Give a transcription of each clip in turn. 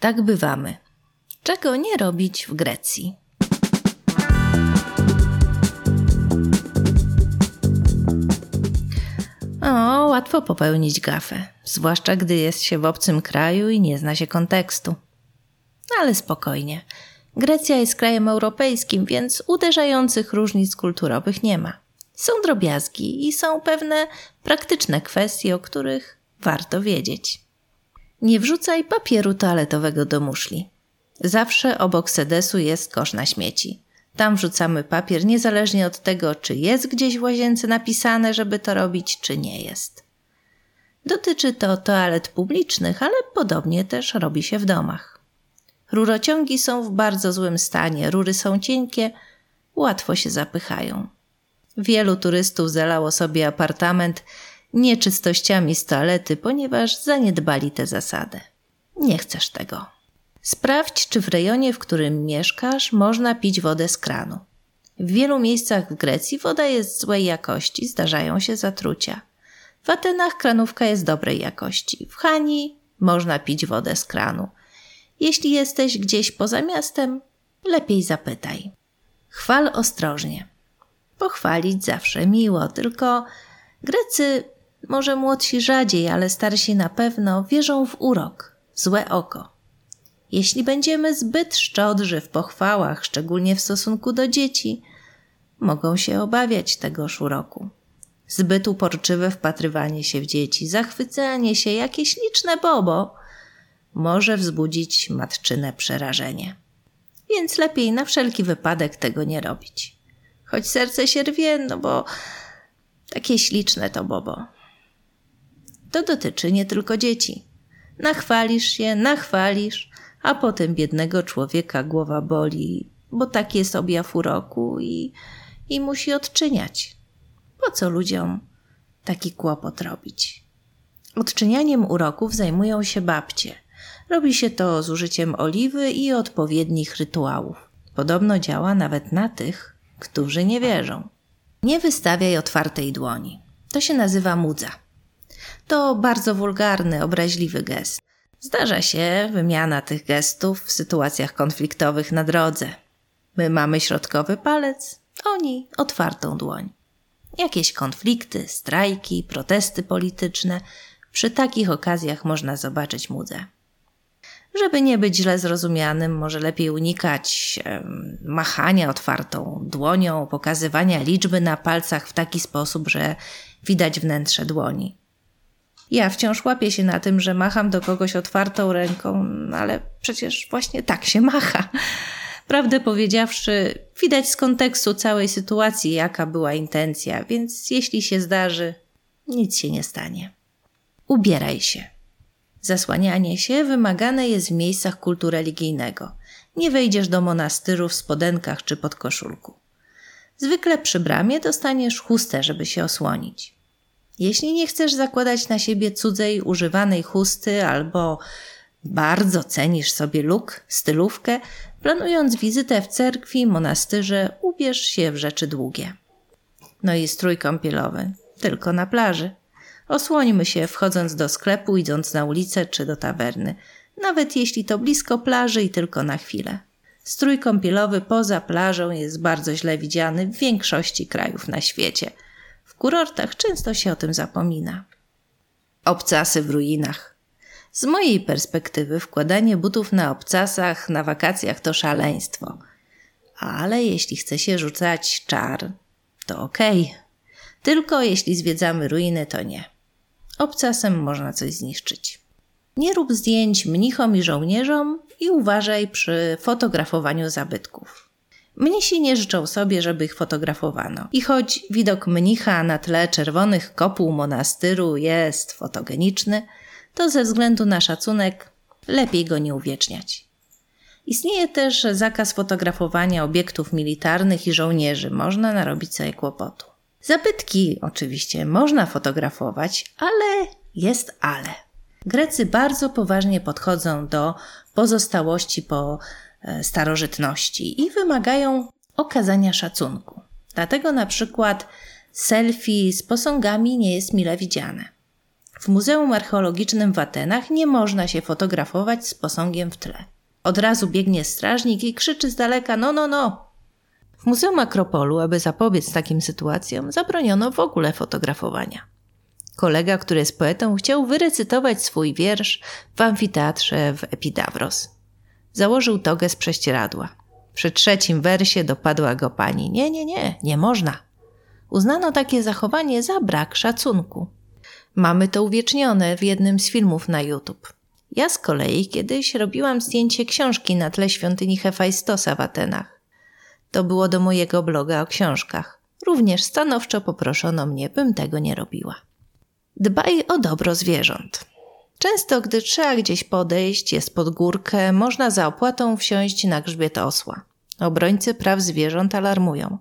Tak bywamy. Czego nie robić w Grecji? O, łatwo popełnić gafę, zwłaszcza gdy jest się w obcym kraju i nie zna się kontekstu. Ale spokojnie. Grecja jest krajem europejskim, więc uderzających różnic kulturowych nie ma. Są drobiazgi i są pewne praktyczne kwestie, o których warto wiedzieć. Nie wrzucaj papieru toaletowego do muszli. Zawsze obok sedesu jest kosz na śmieci. Tam wrzucamy papier niezależnie od tego, czy jest gdzieś w łazience napisane, żeby to robić, czy nie jest. Dotyczy to toalet publicznych, ale podobnie też robi się w domach. Rurociągi są w bardzo złym stanie, rury są cienkie, łatwo się zapychają. Wielu turystów zalało sobie apartament nieczystościami z toalety, ponieważ zaniedbali tę zasadę. Nie chcesz tego. Sprawdź, czy w rejonie, w którym mieszkasz, można pić wodę z kranu. W wielu miejscach w Grecji woda jest złej jakości, zdarzają się zatrucia. W Atenach kranówka jest dobrej jakości. W Hani można pić wodę z kranu. Jeśli jesteś gdzieś poza miastem, lepiej zapytaj. Chwal ostrożnie. Pochwalić zawsze miło, tylko Grecy, może młodsi rzadziej, ale starsi na pewno, wierzą w urok, złe oko. Jeśli będziemy zbyt szczodrzy w pochwałach, szczególnie w stosunku do dzieci, mogą się obawiać tegoż uroku. Zbyt uporczywe wpatrywanie się w dzieci, zachwycanie się, jakieś liczne bobo może wzbudzić matczyne przerażenie. Więc lepiej na wszelki wypadek tego nie robić. Choć serce się rwie, no bo takie śliczne to bobo. To dotyczy nie tylko dzieci. Nachwalisz się, nachwalisz, a potem biednego człowieka głowa boli, bo tak jest objaw uroku i, i musi odczyniać. Po co ludziom taki kłopot robić? Odczynianiem uroków zajmują się babcie. Robi się to z użyciem oliwy i odpowiednich rytuałów. Podobno działa nawet na tych, którzy nie wierzą. Nie wystawiaj otwartej dłoni. To się nazywa mudza. To bardzo wulgarny, obraźliwy gest. Zdarza się wymiana tych gestów w sytuacjach konfliktowych na drodze. My mamy środkowy palec, oni otwartą dłoń. Jakieś konflikty, strajki, protesty polityczne, przy takich okazjach można zobaczyć mudzę. Żeby nie być źle zrozumianym, może lepiej unikać machania otwartą dłonią, pokazywania liczby na palcach w taki sposób, że widać wnętrze dłoni. Ja wciąż łapię się na tym, że macham do kogoś otwartą ręką, ale przecież właśnie tak się macha. Prawdę powiedziawszy, widać z kontekstu całej sytuacji, jaka była intencja, więc jeśli się zdarzy, nic się nie stanie. Ubieraj się. Zasłanianie się wymagane jest w miejscach kultu religijnego. Nie wejdziesz do monastyru w spodenkach czy podkoszulku. Zwykle przy bramie dostaniesz chustę, żeby się osłonić. Jeśli nie chcesz zakładać na siebie cudzej, używanej chusty albo bardzo cenisz sobie luk, stylówkę, planując wizytę w cerkwi, monastyrze, ubierz się w rzeczy długie. No i strój kąpielowy, tylko na plaży. Osłońmy się, wchodząc do sklepu, idąc na ulicę czy do tawerny, nawet jeśli to blisko plaży i tylko na chwilę. Strój kąpielowy poza plażą jest bardzo źle widziany w większości krajów na świecie. W kurortach często się o tym zapomina. Obcasy w ruinach. Z mojej perspektywy wkładanie butów na obcasach na wakacjach to szaleństwo. Ale jeśli chce się rzucać czar, to okej. Okay. Tylko jeśli zwiedzamy ruiny, to nie obcasem można coś zniszczyć. Nie rób zdjęć mnichom i żołnierzom i uważaj przy fotografowaniu zabytków. Mnisi nie życzą sobie, żeby ich fotografowano. I choć widok mnicha na tle czerwonych kopuł monastyru jest fotogeniczny, to ze względu na szacunek lepiej go nie uwieczniać. Istnieje też zakaz fotografowania obiektów militarnych i żołnierzy. Można narobić sobie kłopotu. Zabytki oczywiście można fotografować, ale jest ale. Grecy bardzo poważnie podchodzą do pozostałości po starożytności i wymagają okazania szacunku. Dlatego na przykład selfie z posągami nie jest mile widziane. W Muzeum Archeologicznym w Atenach nie można się fotografować z posągiem w tle. Od razu biegnie strażnik i krzyczy z daleka: No, no, no! W Muzeum Akropolu, aby zapobiec takim sytuacjom, zabroniono w ogóle fotografowania. Kolega, który jest poetą, chciał wyrecytować swój wiersz w amfiteatrze w Epidavros. Założył togę z prześcieradła. Przy trzecim wersie dopadła go pani: Nie, nie, nie, nie można. Uznano takie zachowanie za brak szacunku. Mamy to uwiecznione w jednym z filmów na YouTube. Ja z kolei kiedyś robiłam zdjęcie książki na tle świątyni Hefajstosa w Atenach. To było do mojego bloga o książkach. Również stanowczo poproszono mnie, bym tego nie robiła. Dbaj o dobro zwierząt. Często, gdy trzeba gdzieś podejść, jest pod górkę, można za opłatą wsiąść na grzbiet osła. Obrońcy praw zwierząt alarmują.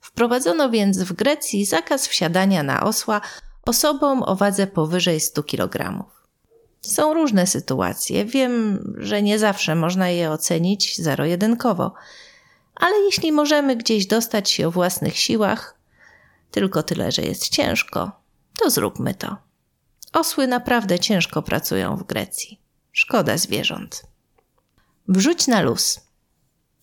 Wprowadzono więc w Grecji zakaz wsiadania na osła osobom o wadze powyżej 100 kg. Są różne sytuacje. Wiem, że nie zawsze można je ocenić zero-jedynkowo, ale jeśli możemy gdzieś dostać się o własnych siłach, tylko tyle, że jest ciężko, to zróbmy to. Osły naprawdę ciężko pracują w Grecji. Szkoda zwierząt. Wrzuć na luz.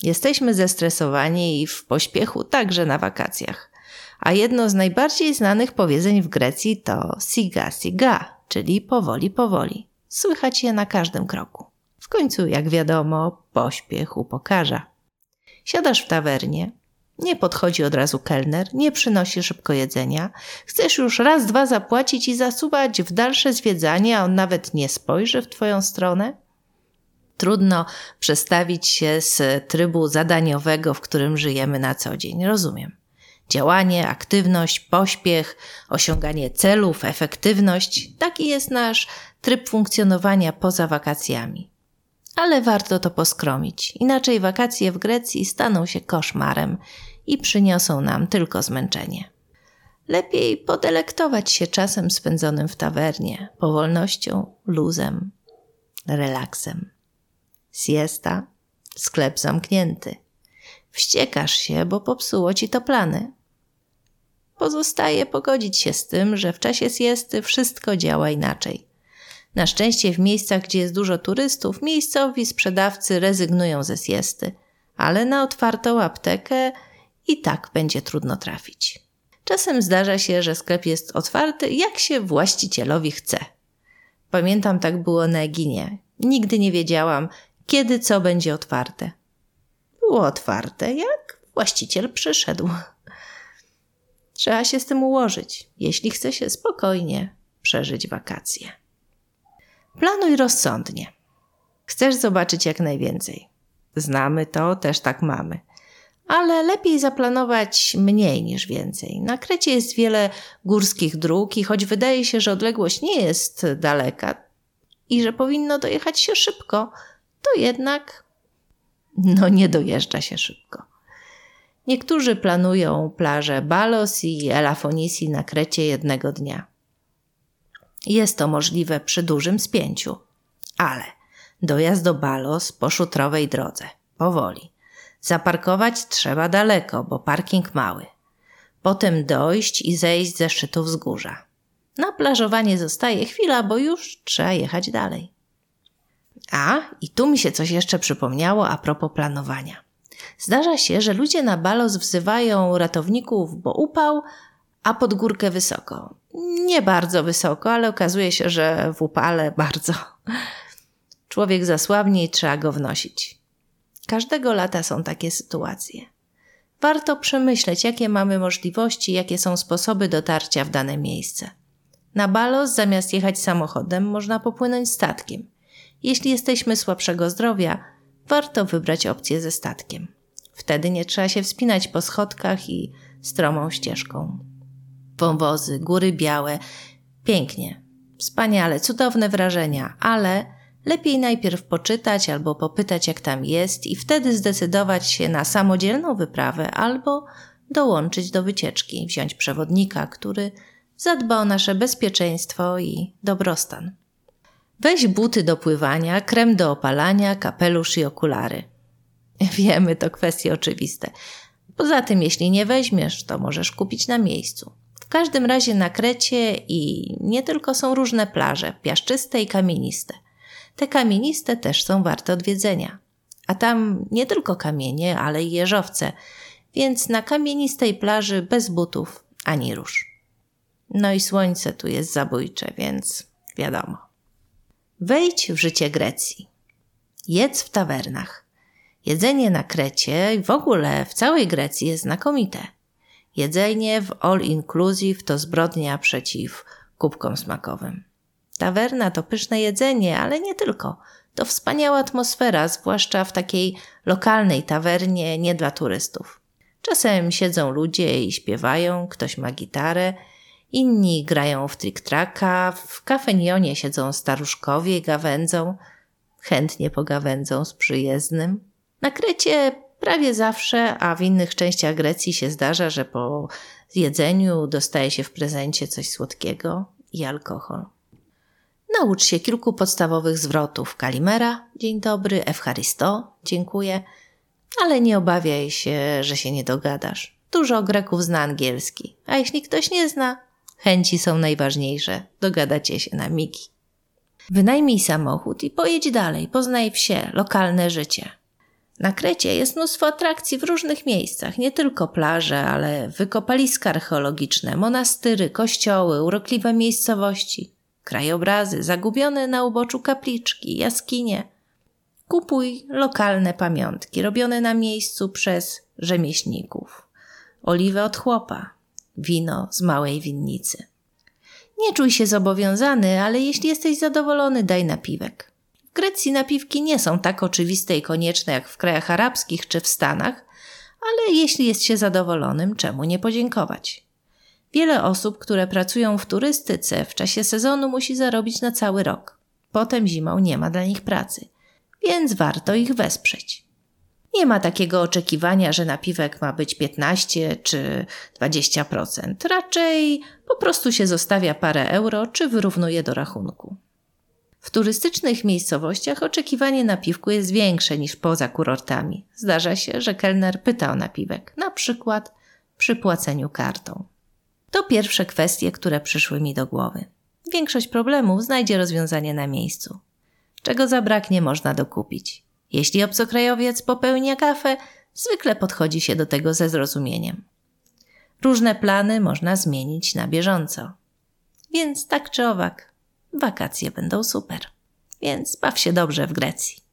Jesteśmy zestresowani i w pośpiechu także na wakacjach. A jedno z najbardziej znanych powiedzeń w Grecji to siga siga, czyli powoli, powoli. Słychać je na każdym kroku. W końcu, jak wiadomo, pośpiech upokarza. Siadasz w tawernie, nie podchodzi od razu kelner, nie przynosi szybko jedzenia. Chcesz już raz, dwa zapłacić i zasuwać w dalsze zwiedzanie, a on nawet nie spojrzy w twoją stronę? Trudno przestawić się z trybu zadaniowego, w którym żyjemy na co dzień. Rozumiem. Działanie, aktywność, pośpiech, osiąganie celów, efektywność taki jest nasz tryb funkcjonowania poza wakacjami. Ale warto to poskromić, inaczej wakacje w Grecji staną się koszmarem i przyniosą nam tylko zmęczenie. Lepiej podelektować się czasem spędzonym w tawernie, powolnością, luzem, relaksem. Siesta, sklep zamknięty. Wściekasz się, bo popsuło ci to plany. Pozostaje pogodzić się z tym, że w czasie siesty wszystko działa inaczej. Na szczęście w miejscach, gdzie jest dużo turystów, miejscowi sprzedawcy rezygnują ze siesty, ale na otwartą aptekę i tak będzie trudno trafić. Czasem zdarza się, że sklep jest otwarty, jak się właścicielowi chce. Pamiętam, tak było na Eginie. Nigdy nie wiedziałam, kiedy co będzie otwarte. Było otwarte, jak właściciel przyszedł. Trzeba się z tym ułożyć, jeśli chce się spokojnie przeżyć wakacje. Planuj rozsądnie. Chcesz zobaczyć jak najwięcej. Znamy to, też tak mamy. Ale lepiej zaplanować mniej niż więcej. Na Krecie jest wiele górskich dróg i choć wydaje się, że odległość nie jest daleka i że powinno dojechać się szybko, to jednak no nie dojeżdża się szybko. Niektórzy planują plaże Balos i Elafonisi na Krecie jednego dnia. Jest to możliwe przy dużym spięciu, ale dojazd do Balos po szutrowej drodze, powoli. Zaparkować trzeba daleko, bo parking mały. Potem dojść i zejść ze szczytu wzgórza. Na plażowanie zostaje chwila, bo już trzeba jechać dalej. A, i tu mi się coś jeszcze przypomniało a propos planowania. Zdarza się, że ludzie na balos wzywają ratowników, bo upał, a pod górkę wysoko. Nie bardzo wysoko, ale okazuje się, że w upale bardzo. Człowiek zasłabnie i trzeba go wnosić. Każdego lata są takie sytuacje. Warto przemyśleć, jakie mamy możliwości, jakie są sposoby dotarcia w dane miejsce. Na balos zamiast jechać samochodem można popłynąć statkiem. Jeśli jesteśmy słabszego zdrowia, warto wybrać opcję ze statkiem. Wtedy nie trzeba się wspinać po schodkach i stromą ścieżką. Wąwozy, góry białe, pięknie, wspaniale, cudowne wrażenia, ale lepiej najpierw poczytać albo popytać, jak tam jest, i wtedy zdecydować się na samodzielną wyprawę albo dołączyć do wycieczki, wziąć przewodnika, który zadba o nasze bezpieczeństwo i dobrostan. Weź buty do pływania, krem do opalania, kapelusz i okulary. Wiemy, to kwestie oczywiste. Poza tym, jeśli nie weźmiesz, to możesz kupić na miejscu. W każdym razie na Krecie i nie tylko są różne plaże, piaszczyste i kamieniste. Te kamieniste też są warte odwiedzenia. A tam nie tylko kamienie, ale i jeżowce, więc na kamienistej plaży bez butów ani róż. No i słońce tu jest zabójcze, więc wiadomo. Wejdź w życie Grecji. Jedz w tawernach. Jedzenie na Krecie i w ogóle w całej Grecji jest znakomite. Jedzenie w all inclusive to zbrodnia przeciw kubkom smakowym. Tawerna to pyszne jedzenie, ale nie tylko. To wspaniała atmosfera, zwłaszcza w takiej lokalnej tawernie, nie dla turystów. Czasem siedzą ludzie i śpiewają, ktoś ma gitarę, inni grają w trick-tracka, w kafenionie siedzą staruszkowie i gawędzą, chętnie pogawędzą z przyjezdnym. Na Krecie prawie zawsze, a w innych częściach Grecji się zdarza, że po jedzeniu dostaje się w prezencie coś słodkiego i alkohol. Naucz się kilku podstawowych zwrotów. Kalimera, dzień dobry, Ewcharisto, dziękuję, ale nie obawiaj się, że się nie dogadasz. Dużo Greków zna angielski, a jeśli ktoś nie zna, chęci są najważniejsze. Dogadacie się na migi. Wynajmij samochód i pojedź dalej, poznaj wsie, lokalne życie. Na Krecie jest mnóstwo atrakcji w różnych miejscach, nie tylko plaże, ale wykopaliska archeologiczne, monastyry, kościoły, urokliwe miejscowości, krajobrazy, zagubione na uboczu kapliczki, jaskinie. Kupuj lokalne pamiątki, robione na miejscu przez rzemieślników. Oliwę od chłopa, wino z małej winnicy. Nie czuj się zobowiązany, ale jeśli jesteś zadowolony, daj napiwek. Grecji napiwki nie są tak oczywiste i konieczne jak w krajach arabskich czy w Stanach, ale jeśli jest się zadowolonym, czemu nie podziękować? Wiele osób, które pracują w turystyce w czasie sezonu musi zarobić na cały rok. Potem zimą nie ma dla nich pracy, więc warto ich wesprzeć. Nie ma takiego oczekiwania, że napiwek ma być 15 czy 20%. Raczej po prostu się zostawia parę euro czy wyrównuje do rachunku. W turystycznych miejscowościach oczekiwanie napiwku jest większe niż poza kurortami. Zdarza się, że kelner pyta o napiwek, na przykład przy płaceniu kartą. To pierwsze kwestie, które przyszły mi do głowy. Większość problemów znajdzie rozwiązanie na miejscu. Czego zabraknie, można dokupić. Jeśli obcokrajowiec popełnia kafę, zwykle podchodzi się do tego ze zrozumieniem. Różne plany można zmienić na bieżąco. Więc tak czy owak, wakacje będą super. Więc baw się dobrze w Grecji.